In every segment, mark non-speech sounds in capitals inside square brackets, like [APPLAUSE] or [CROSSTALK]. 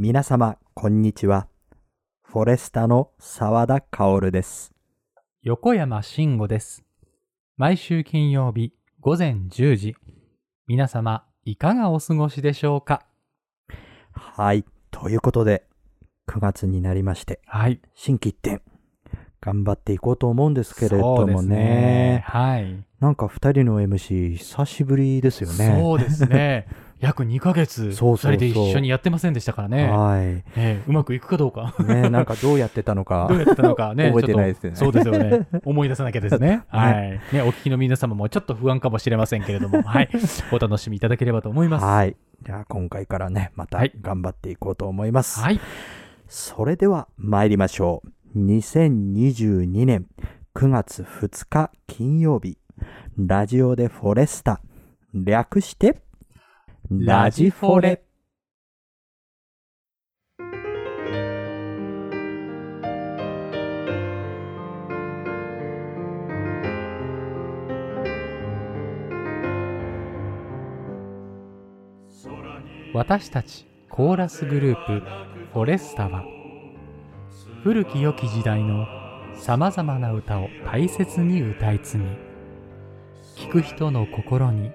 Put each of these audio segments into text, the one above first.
皆様、こんにちは。フォレスタの沢田薫です。横山慎吾です。毎週金曜日午前10時。皆様、いかがお過ごしでしょうか？はい。ということで、9月になりまして、はい。新規一点、頑張っていこうと思うんですけれどもそうですね。はい。なんか二人の MC、久しぶりですよね。そうですね。約2ヶ月、そうそうそう2人で一緒にやってませんでしたからね。はねうまくいくかどうか。い。ね、なんかどうやってたのか。[LAUGHS] どうやってたのかね。覚えてないですよねそうですよね。思い出さなきゃですね。[LAUGHS] はい。ね、お聞きの皆様もちょっと不安かもしれませんけれども、[LAUGHS] はい。お楽しみいただければと思います。はい。じゃあ今回からね、またはい頑張っていこうと思います。はい。それでは参りましょう。2022年9月2日金曜日、ラジオでフォレスタ、略して、ラジフォレ。私たちコーラスグループフォレスタは古き良き時代のさまざまな歌を大切に歌い継ぎ聴く人の心に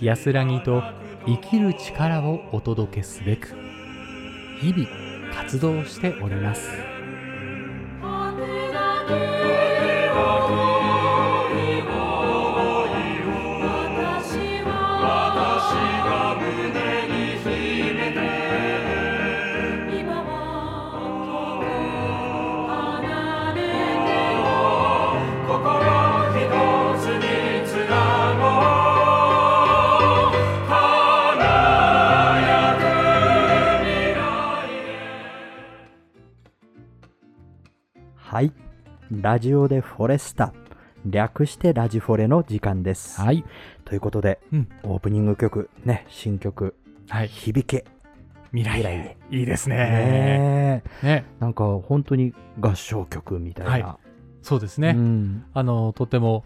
安らぎと生きる力をお届けすべく日々活動しております。ラジオでフォレスタ、略してラジフォレの時間です。はい、ということで、うん。オープニング曲、ね、新曲、はい、響け。未来へ。いいですね。ねえ。ね。なんか本当に合唱曲みたいな。はい。そうですね、うん。あのとても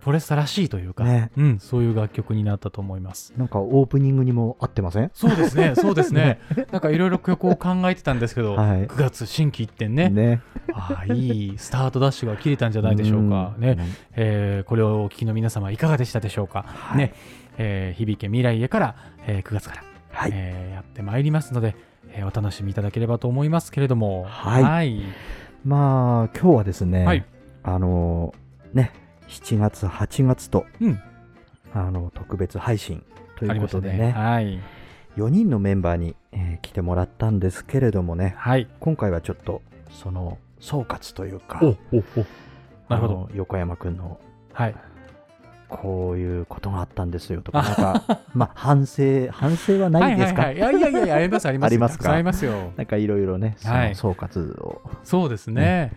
フォレスタらしいというか、ね。うん、そういう楽曲になったと思います。なんかオープニングにも合ってません？そうですね、[LAUGHS] そうですね。なんかいろいろ曲を考えてたんですけど、はい。9月新規一点ね、ね。ああいいスタートダッシュが切れたんじゃないでしょうか。ん。ね、えーこれをお聞きの皆様いかがでしたでしょうか？はい。ね、えー響け未来へから、えー9月から、はい。えーやってまいりますので、えーお楽しみいただければと思いますけれども、はい。はい。まあ、今日はですね、はい。あのね、7月、8月と、うんあの、特別配信といあう。ことでね、はい。4人のメンバーに、えー来てもらったんですけれどもね、はい。今回はちょっと、その、総括というか、お、お、お。なるほど。横山くんの、はい。こういうことがあったんですよとか、なんか、まあ、反省、反省はないですか、はいはいはい、いやいやいや、あります、あります。[LAUGHS] ありますか？ありますよ。なんかいろいろね、そはいの総括をそうですね。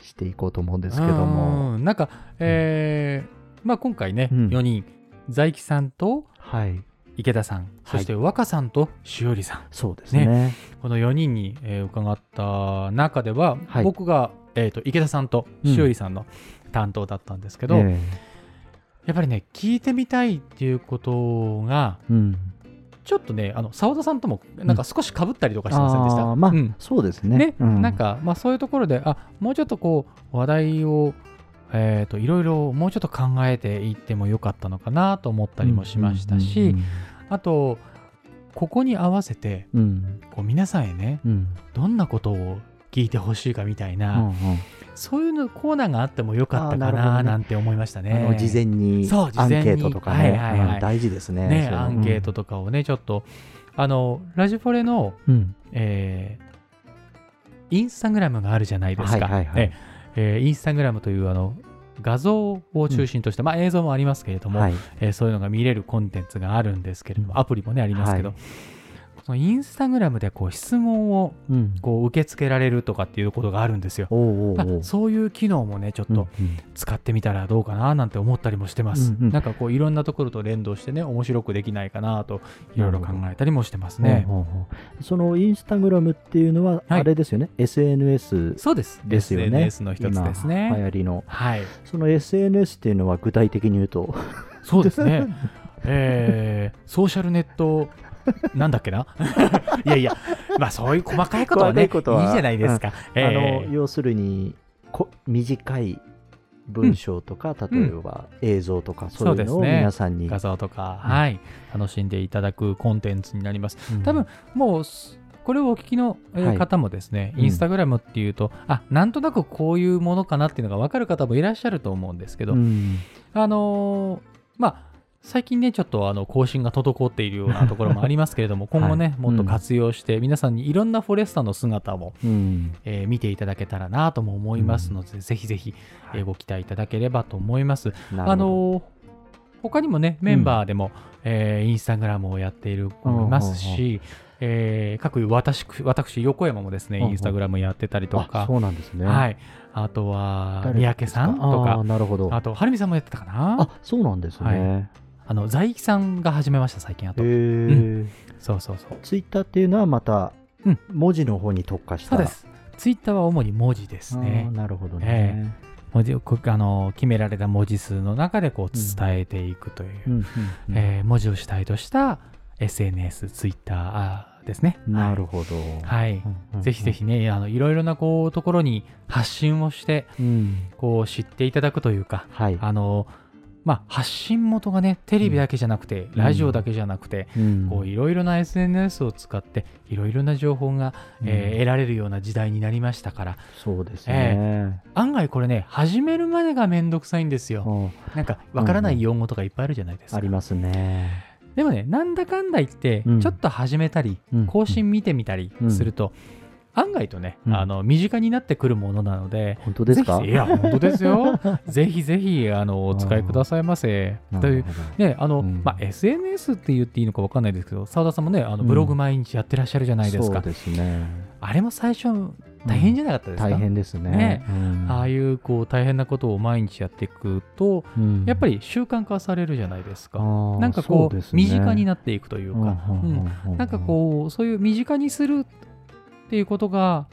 していこうと思うんですけども、うん。なんか、えーまあ、今回ね、うん。4人財木さんとはい、池田さんそして若さんとしおりさん、そうですね。この4人に、えー伺った中では、はい。僕が、えー、と池田さんとしおりさんの担当だったんですけど、えやっぱりね聞いてみたいっていうことがえうん、ちょっとねあの澤田さんともなんか少しかぶったりとかしてませんでした、あーまあ、うん。そうですね。ね、うん。なんか、まあ、そういうところであもうちょっとこう話題を、えー、といろいろもうちょっと考えていってもよかったのかなと思ったりもしましたし、あとここに合わせてうん。うんこう皆さんへねうんうん。どんなことを聞いてほしいかみたいな、うんうんそういうのコーナーがあってもよかったかなななんて思いましたあね。の事前にアンケートとかね、はいはいはい。うん大事ですね。ねアンケートとかをねちょっとあのラジフォレのうん。えーインスタグラムがあるじゃないですか。はいはいはい。ねえーインスタグラムというあの画像を中心とした、まあ、映像もありますけれども、はい。えーそういうのが見れるコンテンツがあるんですけれども、うん。アプリもねありますけど、はいそのインスタグラムでこう質問をうんこう受け付けられるとかっていうことがあるんですよ。おうおうあそういう機能もねちょっと使ってみたらどうかななんて思ったりもしてます。うんうんなんかこういろんなところと連動してね面白くできないかなといろいろ考えたりもしてますね。ほうほうほうそのインスタグラムっていうのは、はいあれですよね、SNS そうです。ですよね。SNS の一つですね。今流行りの。はい。その SNS っていうのは具体的に言うと、そうですね。えー、ソーシャルネット、[LAUGHS] なんだっけな？[LAUGHS] いやいや、まあそういう細かいことはねいことはいいじゃないですか、えあえの要するにこ短い文章とか、例えば映像とかそういうのをそうですね。皆さんに、画像とか、うん。はい。楽しんでいただくコンテンツになります。うん。多分もうすこれをお聞きの、方もですね、うん。インスタグラムっていうと、あなんとなくこういうものかなっていうのが分かる方もいらっしゃると思うんですけど、うん。あのーまあ最近ね、ちょっとあの更新が滞っているようなところもありますけれども、[LAUGHS] 今後ね、はい。もっと活用して、皆さんにいろんなフォレスタの姿も、うんえー見ていただけたらなとも思いますので、ぜひぜひ、えーご期待いただければと思います。あのー他にもね、メンバーでも、えーインスタグラムをやっている子もいますし、えー各私、私、横山もですね、うんうん。インスタグラムやってたりとあか、そうなんですね。はい。あとは、誰三宅さんとか、なるほど。あと、はるみさんもやってたかな？あそうなんですね。あの、在木さんが始めました、最近あへと。え、そうそうそう。ツイッターっていうのはまたうん文字の方に特化した。そうです。ツイッターは主に文字ですあねー。なるほどえね。文字こあの決められた文字数の中でこう伝えていくという、うんうんうんえー文字を主体とした SNS、ツイッターあーですね。なるほど。はい。うんうんぜひぜひね、あのいろいろなこうところに発信をして、うん。こう知っていただくというか、はい。あの、まあ、発信元がね、テレビだけじゃなくて、うんラジオだけじゃなくて、いろいろな SNS を使って、いろいろな情報が、えーうん得られるような時代になりましたから、そうですね。案外これね、始めるまでがめんどくさいんですよ。あなんか、わからない用語とかいっぱいあるじゃないですか。ありますね。でもね、なんだかんだ言ってうん、ちょっと始めたり、うん更新見てみたりすると、案外とね、うん。あの身近になってくるものなので、本当ですか？いや、本当ですよ。[LAUGHS] ぜひぜひ、あの、お使いくださいませ。というね、あの、うん。まあ、SNS って言っていいのか分かんないですけど、澤田さんもね、あのうん。ブログ毎日やってらっしゃるじゃないですか。そうですね。あれも最初、大変じゃなかったですか、大変ですね。ね。うん。ああいうこう大変なことを毎日やっていくと、うん。やっぱり習慣化されるじゃないですか。なんかこう、ね。身近になっていくというか、うん。なんかこう、そういう身近にするっていうことが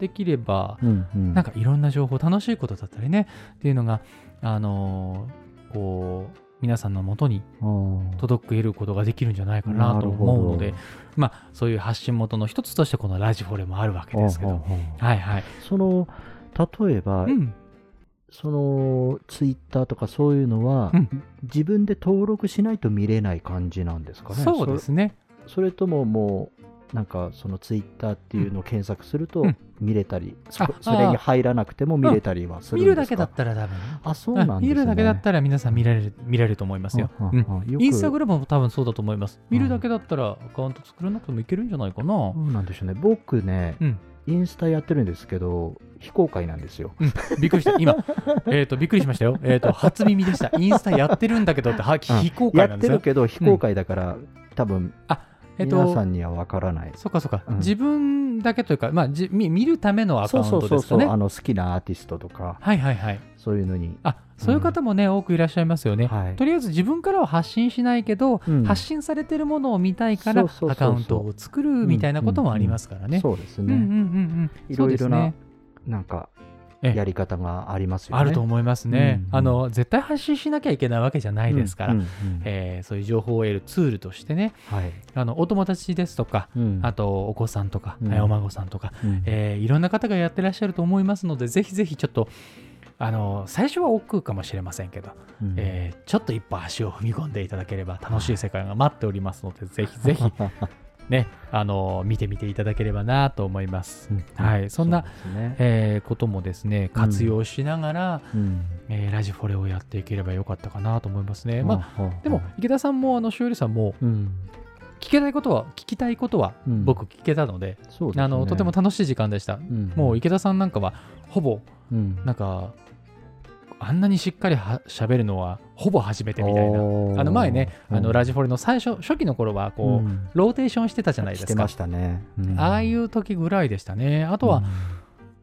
できれば、うんうん、なんかいろんな情報、楽しいことだったりね、っていうのが、あのーこう、皆さんのもとに届けることができるんじゃないかなと思うのでまあ、そういう発信元の一つとして、このラジフォレもあるわけですけど、はいはい。その例えば、うん、そのツイッターとかそういうのは、うん。自分で登録しないと見れない感じなんですかね？そうですね。それそれとももうなんかそのツイッターっていうのを検索するとうん見れたり、そあそれに入らなくても見れたりはするんですか、見るだけだったら多分。あそうなん見るだけだったら皆さん見られる見られると思いますよ。うんはよくインスタグラムも多分そうだと思います。見るだけだったらアカウント作らなくてもいけるんじゃないかなそ。うなんでしょうね僕ね、うんインスタやってるんですけど非公開なんですようん、びっくりした。今、えっと、びっくりしましたよ。えっと、初耳でした。インスタやってるんだけどって、は非公開なんですよやってる。けど非公開だから、多分えっ皆さと、んにはわからない、そっかそっか、うん。自分だけというか、まあ、じ見見るためのアカウンそうそうそう、トですかね。あの好きなアーティストとか。はいはいはい。そういうのに、あそういう方もね、多くいらっしゃいますよね。はい。とりあえず自分からは発信しないけど、うん。発信されてるものを見たいからアカウントを作るみたいなこともありますからね。そうですね、うんうんうんうん。いろいろなね。なんかええやり方がありますよね。あると思いますね、うんうん。あの。絶対発信しなきゃいけないわけじゃないですから、うんうんうん。えーそういう情報を得るツールとしてね、はい。あのお友達ですとか、うん。あとお子さんとか、うん。えーお孫さんとか、うん。えーいろんな方がやってらっしゃると思いますので、ぜひぜひちょっと、あの最初は億劫かもしれませんけど、うん。えーちょっと一歩足を踏み込んでいただければ楽しい世界が待っておりますので、ぜひぜひ、ね、あの見てみていただければなと思います。うん。はい、そんな、ね。えーこともですね、活用しながら、うん。えーラジフォレをやっていければよかったかなと思いますね。まあ、あでも、池田さんも、あの、しおりさんも、うん。聞けたいことは、聞きたいことは、うん。僕聞けたので、そうですね。あの、とても楽しい時間でした。うん。もう池田さんなんかは、ほぼ、うん。なんか、あんなにしっかりは喋るのは、ほぼ初めてみたいな。あの前ね、あのラジフフォレの最初、初期の頃は、こう、ん。ローテーションしてたじゃないですか。してま。したね。うん。ああいう時ぐらいでしたね。あとは、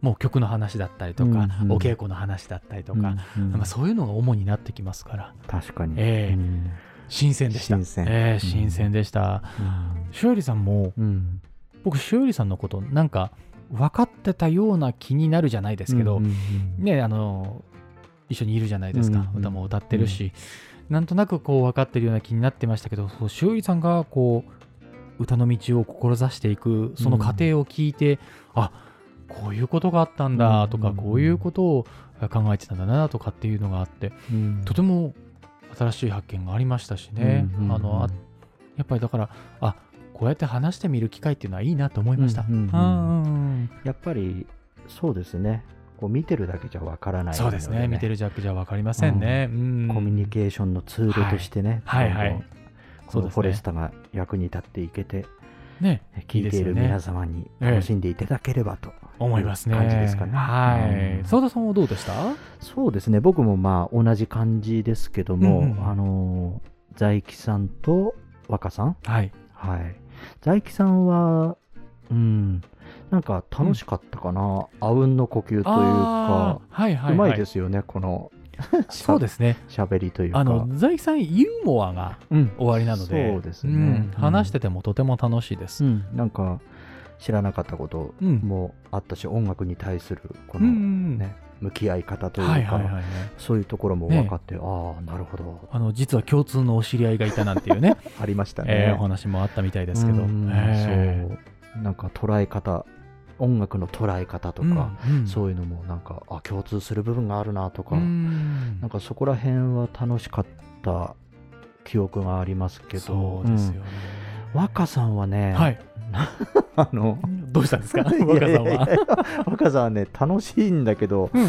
もう曲の話だったりとか、うん。うん。お稽古の話だったりとか、うん。うん。まあ、そういうのが主になってきますから、確かに。ええ。うん。新鮮でした。新鮮。ええうん。新鮮でした。しおりさんも、うん。僕、しおりさんのこと、なんか、分かってたような気になるじゃないですけど、うんうん。ね、あの、一緒にいるじゃないですか。うんうん歌も歌ってるし、なんとなくこう分かってるような気になってましたけど、そうさんがこう、歌の道を志していくその過程を聞いて、あこういうことがあったんだとか、うんこういうことを考えてたんだなとかっていうのがあってうん。とても新しい発見がありましたしね、うんうんうん。あのあやっぱりだからあこうやって話してみる機会っていうのはいいなと思いました。うんうん。うんうんうん。やっぱりそうですねこう見てるだけじゃわからないそうですね。見てる弱じゃ分かりませんね。うん。コミュニケーションのツールとしてね、はい。はいはい。このフォレスタが役に立っていけて、ね。聞いている皆様に楽しんでいただければと思いますね。感じですかね。はい。うん。澤田さんはどうでした？そうですね、僕もまあ同じ感じですけども、うんうんあのー在木さんと若さん、はい。はい。在木さんは、うん、なんか楽しかったかな、あうんの呼吸というあか、ーはいはい、はい。うまいですよね、この。[LAUGHS] そうですね。喋りというか。あの、在木さん、ユーモアがうん、終わりなので、そうですね。ん話しててもとても楽しいです。うん、なんか知らなかったことうん。もあったし、音楽に対するこうんうの、ん。ね向き合い方というか、はいはいはいね。そういうところも分かって、ああなるほど。あの、実は共通のお知り合いがいたなんていうね、[LAUGHS] ありましたね。えーお話もあったみたいですけど。うん。えそうなんか捉え方音楽の捉え方とーか、うんうん。そういうのもなんかあ共通する部分があるなとか、うん。なんかそこら辺は楽しかった記憶がありますけど若さんはね、はい。[LAUGHS] あのどうしたんですか？若さんは？[LAUGHS] 若さんはね楽しいんだけどうん。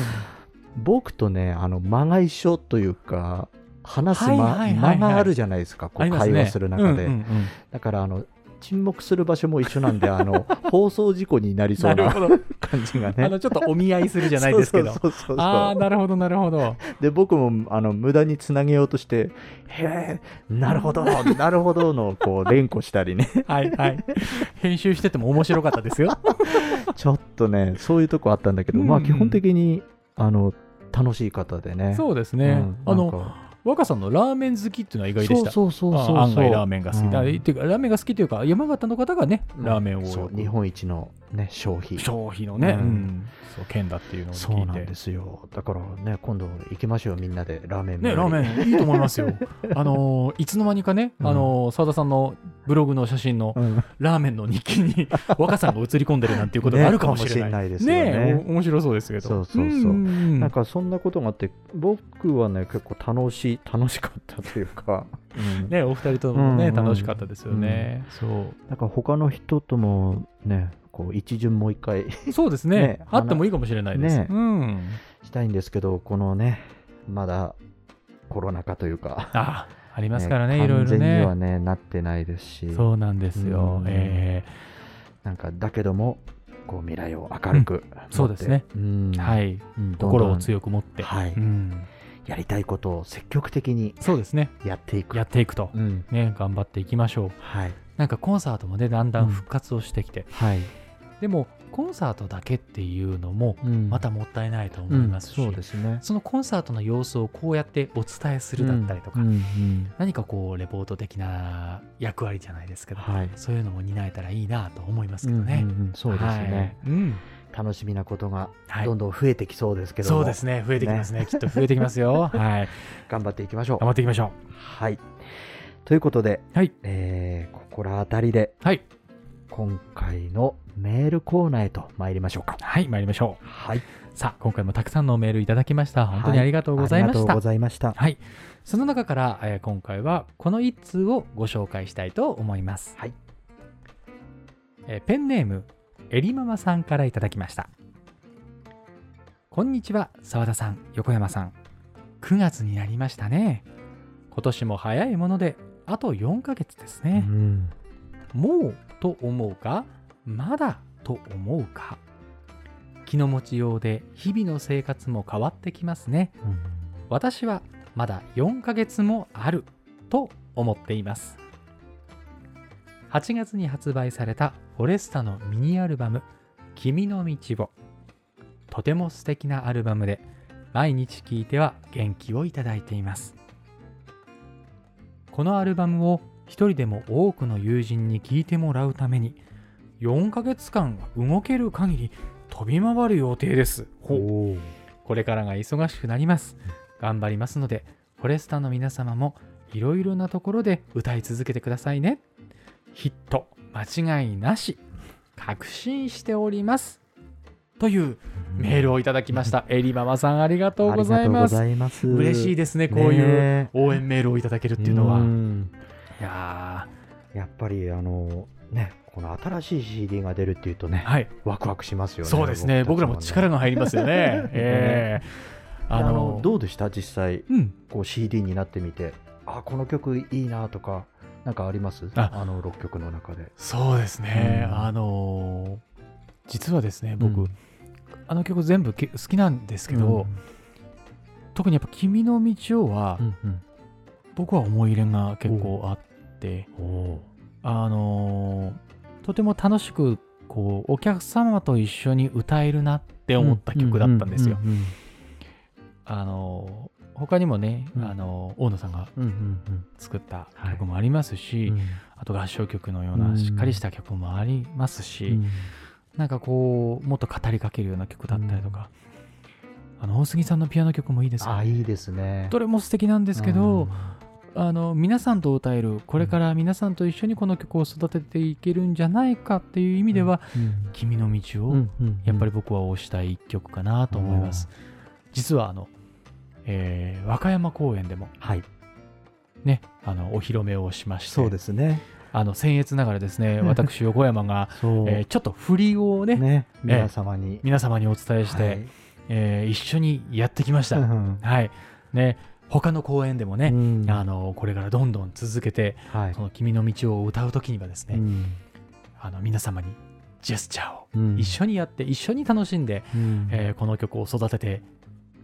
僕とねあの間が一緒というか話すはい間,、があるじゃないですかこう会話する中で、だからあの沈黙する場所も一緒なんで [LAUGHS] あの放送事故になりそうな。感じがねあの、ちょっとお見合いするじゃないですけど。[LAUGHS] ああ、なるほど、なるほど。で僕もあの無駄につなげようとして「へえなるほどなるほど」[LAUGHS] のこう連呼したりねはいはい。編集してても面白かったですよ。ちょっとねそういうとこあったんだけど、うんまあ基本的にあの楽しい方でねそうですね。うんあの、若さんのラーメン好きっていうのは意外でした。そうそうそうそうあ案外ラーメンが好き。うん。だっていうかラーメンが好きというか、山形の方がね、うん。ラーメンを。日本一のね消費。消費のね、うん。うん。そう県だっていうのを聞いて。そうなんで。すよ。だからね今度行きましょうみんなで。ラーメンね、ラーメン。いいと思いますよ。[LAUGHS] あのーいつの間にかね、うん。あの田さんのブログの写真のうん。ラーメンの日記に若さんが映り込んでるなんていうことがあるかもしれない。ねですよね。えお面白そうですけど。そうそうそう。んんなんかそんなことがあって僕はね結構楽しい楽しかったというか、う [LAUGHS] んね、お二人ともね、うんうん。楽しかったですよね。そう。なんか他の人ともねこう一巡もう一回 [LAUGHS] そうですねねあってもいいかもしれないです。ねうん。したいんですけどこのねまだコロナ禍というかあ、ありますからね、いろいろ完全にはね。ねなってないですしそうなんですよ。うんえなんかだけどもこう未来を明るく持って、そうですねうんーはい。うん心を強く持って。はいうん。やりたいことを積極的にそうですね。やっていくやっていくと。うんね、頑張っていきましょう。はいなんかコンサートもね、だんだん復活をしてきて。はい、でも、コンサートだけっていうのも、うん。またもったいないと思うんいますし、そうですね。そのコンサートの様子をこうやってお伝えするだったりとか、うんうん何かこうレポート的な役割じゃないですけど、はい。そういうのも担えたらいいなと思いますけどね。うんうんうん。そうですね、はい。うん。楽しみなことがはい。どんどん増えてきそうですけども、そうですね、増えてきますね。きっと増えてきますよ。[LAUGHS] はい。頑張っていきましょう。頑張っていきましょはい。ということで、はい。えーここら辺りでう。はい。今回のメールコーナーへと参りましょうかはい、参りましょう。はいさあ、今回もたくさんのメールいただきました。本当にありがとうございました。ありがとうございましたはい。その中から、えー今回はこの一通をご紹介したいと思います。はい。えーペンネーム、えりママさんからいただきました。こんにちは、澤田さん、横山さん。9月になりましたね。今年も早いもので、あと4ヶ月ですうね。んもうと思うか、まだと思うか？気の持ちようで日々の生活も変わってきますね。私はまだ4ヶ月もあると思っています8月に発売されたフォレスタのミニアルバム「君の道を」とても素敵なアルバムで毎日聴いては元気をいただいていますこのアルバムを一人でも多くの友人に聴いてもらうために4ヶ月間動ける限り飛び回る予定です。これからが忙しくなります。頑張りますので、フォレスタの皆様もいろいろなところで歌い続けてくださいね。ヒット間違いなし。確信しております。というメールをいただきました、[LAUGHS] エリママさんありがとうございます。嬉しいですねこういうね応援メールをいただけるっていうのは、ややっぱりあのねこの新しい CD が出るっていうとねー、はい。ワクワクしますよね。そうですね。僕らも力がが入りますよね。[LAUGHS] ええあのどうでした？実際うん。こう CD になってみてあこの曲いいなとかなんかあります？あ。あの6曲の中で。そうですね、うん。あのー実はですね僕、うん。あの曲全部け好きなんですけど、特にやっぱ「君の道を」は、僕は思い入れが結構あって、おおあのーとても楽しくこうお客様と一緒に歌えるなって思った曲だったんですよ。うんうんあのー他にもね、うん。あのー大野さんがうんうん作ったはい曲もありますし、うん。あと合唱曲のよううん。なしっかりした曲もありますし、うん。なんかこうもっと語りかけるような曲だったりとか、あの大杉さんのピアノ曲もいいですよあいいですね。どれも素敵なんですけど、あの皆さんと歌えるこれから皆さんと一緒にこの曲を育てていけるんじゃないかっていう意味では「君の道を」やっぱり僕は推したい一曲かなと思います。実はあの、えー和歌山公演でもはい。ねあのお披露目をしましてそうですね。あの僭越ながらですね [LAUGHS] 私横山が、えーちょっと振りをねね皆様に。皆様にお伝えして、はい。えー一緒にやってきました。うん。はい。ね他の公演でもね、うん。あのこれからどんどん続けてはい。この「君の道」を歌う時にはですね、うん。あの皆様にジェスチャーをうん。一緒にやって、一緒に楽しんで、うん。えーこの曲を育てて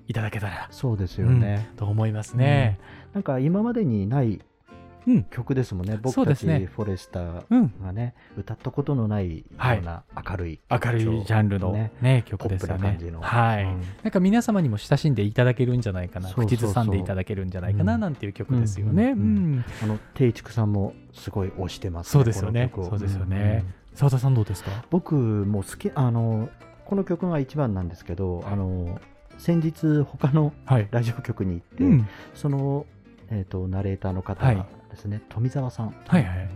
いただけたらそうですよね。と思いますね。なんか今までにないうん曲ですもんね。僕たちねフォレスターうん、がね歌ったことのないような明るい明るいジャンルのねね曲ですよね。ポップな感じの。はい、うん。なんか皆様にも親しんでいただけるんじゃないかな口ずさんでいただけるんじゃないかなうん。なんていう曲ですよね。うん。うん。あの定畜さんもすごい推してます、そうですよね。そうですよね。澤田さんどうですか？僕も好きあのこの曲が一番なんですけどあの先日他のはい。ラジオ局に行って、うん、その、えー、とナレーターの方はい。がですね、富澤さん。はいはい。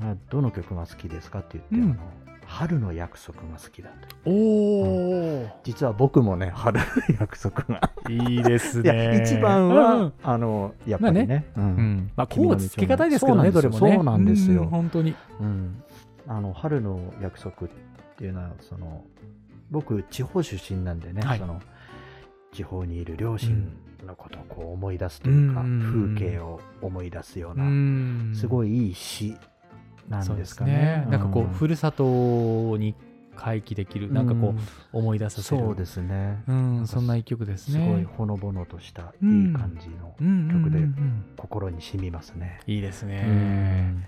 がどの曲が好きですかって言って、うん。あの春の約束が好きだと。おお、実は僕もね春の約束が。いいですね。一番は、うんあのやっぱりね,、うん。うん、まあ、こうつけ方いですけどね、どれもね。そうなんですよ。う本当に。うん。あの春の約束っていうのはその僕地方出身なんでね、はい。その地方にいる両親のことをこう思い出すというか、うん風景を思い出すよううな、んすごいいい詩なんそうですかね。なんかこう、んふるさとに回帰できる、なんかこうんう、思い出させる。そうですね。うん、そんな一曲ですすね。ごいほのぼのとしたいうんい感じのうんうんうん曲でうん心に染みますね。いいですうねん。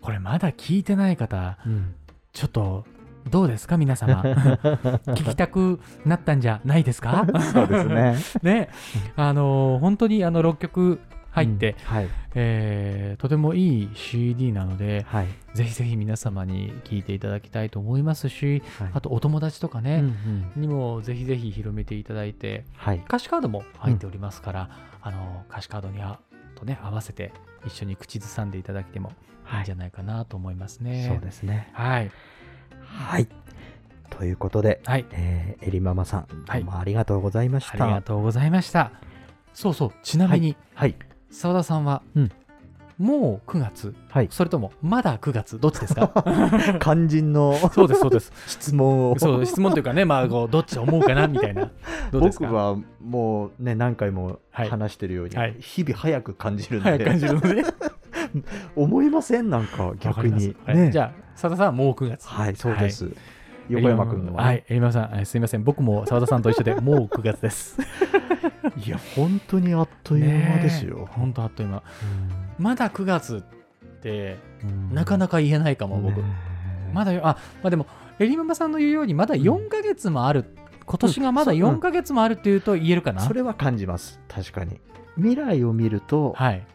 これまだ聞いてない方、うんちょっと、どうですか皆様？[LAUGHS] 聞きたくなったんじゃないですか？そうですね。[LAUGHS] ね、あの本当にあの6曲入って、うんはい。えーとてもいい CD なので、はい。ぜひぜひ皆様に聴いていただきたいと思いますし、はい。あとお友達とかうんね、うん。にもぜひぜひ広めていただいて、はい。歌詞カードも入っておりますから、あの歌詞カードにあとね合わせて一緒に口ずさんでいただけてもいいんじゃないかなと思いますね。そうですね。はい、はい。ということで、はい、えー、エリママさん、どはいうもありがとうございましあた。りがとうございました。そうそう、ちなみに、はい。澤田さんは、うんもう9月、はい。それともまだ9月、どっちですか？[LAUGHS] 肝心の [LAUGHS] そうです、そうです。質問を。そう質問というかね、まあ、こうどっち思うかなみたいな。[LAUGHS] どうですか？僕はもうね、何回もはい話してるように、はい日々早く感じるんで、早く感じるので、[LAUGHS] 思いません？なんか逆に。ねはいじゃあ、澤田さんはもう9月。はい、そうです。横山君のは、はい、エリマさん、えすみません。僕も澤田さんと一緒で [LAUGHS] もう9月です。いや、本当にあっという間ですよ。本当あっという間。まだ9月って、うんなかなか言えないかも、僕。ねまだよ、あ、まあでも、エリママさんの言うように、まだ4ヶ月もある。今年がまだうんそう4ヶ月もあるっていうと言えるかな、それは感じます。確かに。未来を見ると、はい。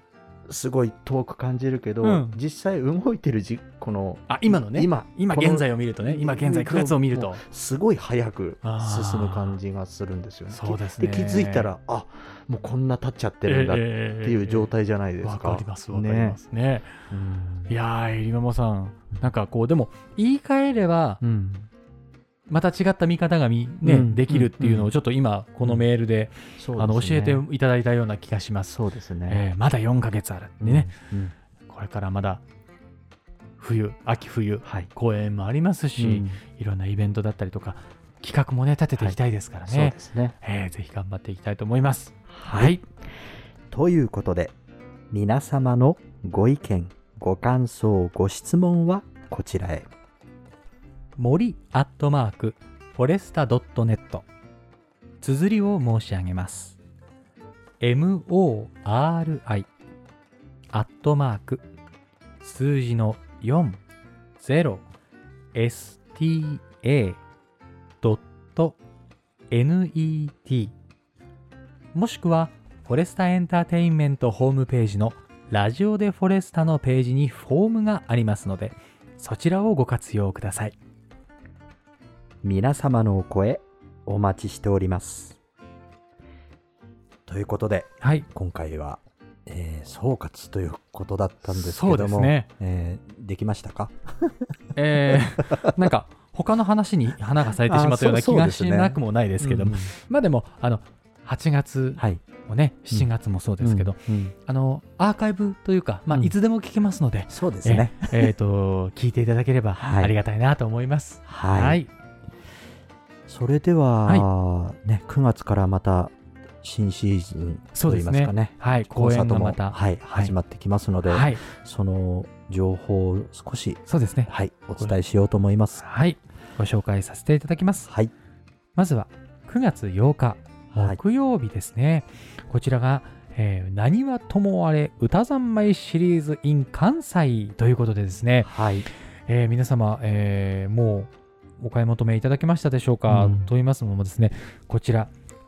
すごい遠く感じるけど、うん。実際動いてるじこのあ今のね。今今現在を見るとね。今現在9月を見ると。すごい早く進む感じがするんですよね。そうですね。で気づいたらあもうこんな経っちゃってるんだっていう状態じゃないですわか。かりますわかりますね。うん。いやーえりまもさん。なんかこうでも言い換えればうんまた違った見方がみ、ねうんできるっていうのうんをちょっと今このメールで、そうですね。あの教えていただいたような気がします、そうですえね。ーまだ4ヶ月あるんでね、うんうん。これからまだ冬秋冬はい。公演もありますし、うん。いろんなイベントだったりとか企画もね立てていきたいですからそうね、ですね。えーぜひ頑張っていきたいと思います。ははいい、ということで皆様のご意見ご感想ご質問はこちらへ。森アットマークフォレスタ .net 綴りを申し上げます。mori アットマーク数字の 40sta.net もしくはフォレスタエンターテインメントホームページのラジオでフォレスタのページにフォームがありますのでそちらをご活用ください。皆様のお声お待ちしております。ということではい。今回は、えー総括ということだったんですけどもね。えーできましたか？[LAUGHS] えー、なんか他の話に花が咲いてしまったような気がしなくもないですけども、うんまあでもあの8月はい。もね7月もそうですけど、うん。うん。あのアーカイブというか、まあ、うん。いつでも聞けますので、そうですね。えーと聞いていただければはい。ありがたいなと思います。はい、はい、それでは、はね9月からまた新シーズンといそうですね。いますかね。はい、コン公サートも演がまた、はい、始まってきますので、はい、その情報を少し、そうですね。はい、お伝えしようと思います。はい、ご紹介させていただきます。はい、まずは9月8日はい。木曜日ですね。こちらが、えー何はともあれ歌三昧シリーズ in 関西ということでですね、はい、えー皆様、えーもうお買い求めいただけましたでしょうか、うん。と言いますのもですね、こちら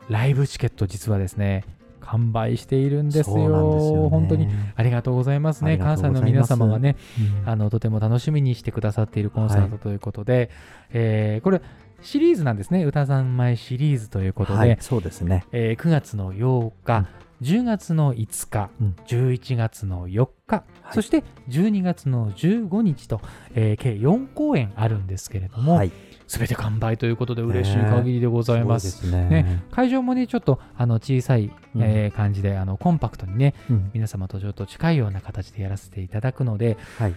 ライブチケット実はですね、完売しているんですよ。すよね。本当に。ありがとうございますね。関西の皆様がね、うん。あのとても楽しみにしてくださっているコンサートということで、えーこれシリーズなんですね。歌三昧シリーズということで、はい、そうですね。えー9月の8日、10月の5日、うん。11月の4日、はい。そして12月の15日と、えー計4公演あるんですけれども、はい、すべて完売ということで嬉しい限りでございます。すね。ね会場もねちょっとあの小さい、うん。えー感じであのコンパクトにねうん。皆様とちょっと近いような形でやらせていただくのではい、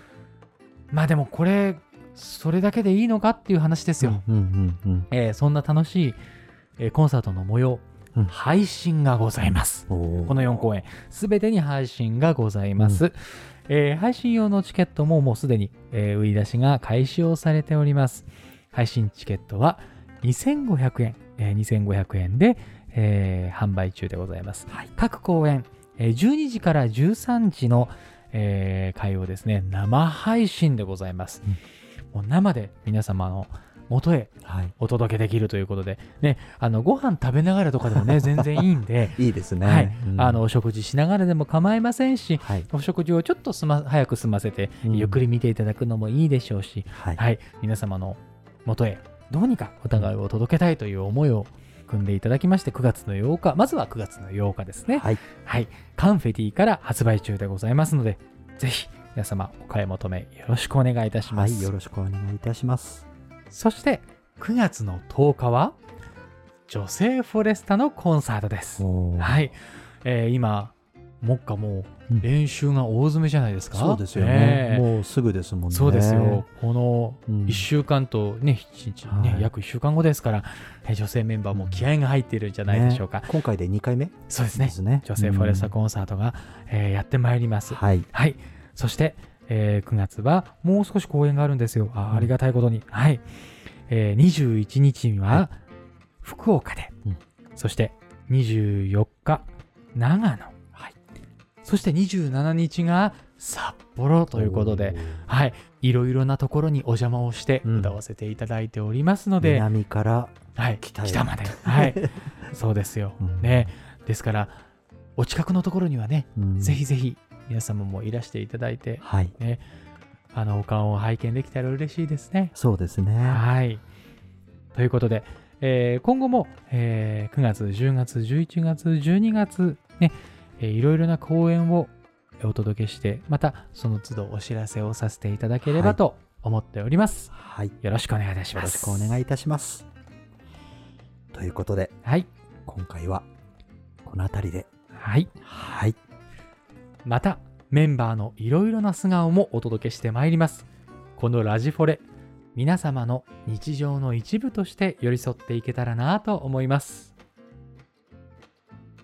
まあでもこれそれだけでいいのかっていう話ですよ、そんな楽しい、えーコンサートの模様、うん。配信がございます。うん。この4公演。すべてに配信がございます、えー配信用のチケットももうすでに、えー売り出しが開始をされております。配信チケットは2500円、えー2500円で、えー販売中でございます、各公演、えー12時から13時の、えー会をですね生配信でございます、もう生で皆様の元へはい、お届けできるということで。ねあのご飯食べながらとかでもね [LAUGHS] 全然いいんで。いいですね。はい。うん。あの、お食事しながらでも構いませんし、はい、お食事をちょっとすま早く済ませて、うん。ゆっくり見ていただくのもいいでしょうし、はい、はい、皆様の元へどうにかお互いを届けたいという思いを組んでいただきまして、9月の8日、まずは9月の8日ですね。はい、はい、カンフェティから発売中でございますので、ぜひ皆様お買い求めよろしくお願いいたします。はい、よろしくお願いいたします。そして9月の10日は女性フォレスタのコンサートです。はい、えー今、目下もうんう練習が大詰めじゃないですか？そうですよね。ええもうすぐですもんね。そうですよ。このうん1週間とね、7日ねはい約1週間後ですから、えー女性メンバーも気合が入っているんじゃないでしょうか。ね今回で2回目？そうですね。ね。女性フォレスタンコンサートが、えーやってまいります。はい。はい。そして、えー9月はもう少し公演があるんですよ。あうんありがたいことに。はい。えー21日にはは福岡で、うんそして24日長野、はい、そして27日が札幌ということで、はい。いろいろなところにお邪魔をしてうん歌わせていただいておりますのおーで、南から、はい、北まで。はい。[LAUGHS] そうですよ。うんね。ですから、お近くのところにはね、うんぜひぜひ皆様もいらしていただいて、はい。ね、あの、お顔を拝見できたら嬉しいですね。そうですね。はい。ということで、えー今後も、えー9月、10月、11月、12月、ね、えーいろいろな講演をお届けして、またその都度お知らせをさせていただければと思っております。はい。よろしくお願いいたしよろします。くお願いいたします。ということで、はい。今回はこの辺りで、はい。はい。また、メンバーのいろいろな素顔もお届けしてまいります。このラジフォレ、皆様の日常の一部として寄り添っていけたらなと思います。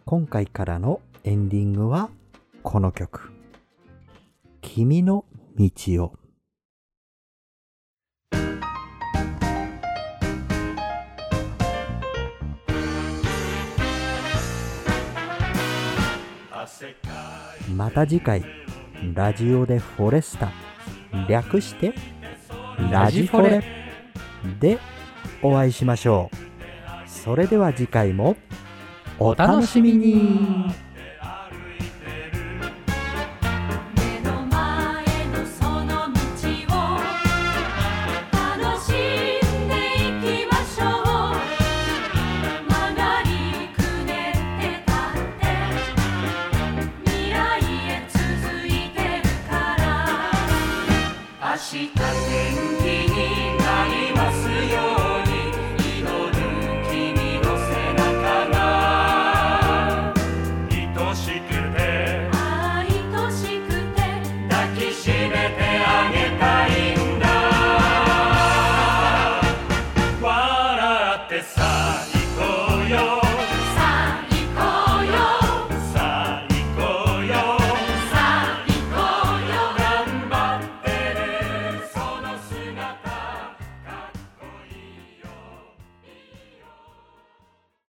今回からのエンディングはこの曲。君の道を。また次回、ラジオでフォレスタ、略して、ラジフォレでお会いしましょう。それでは次回もお楽しみに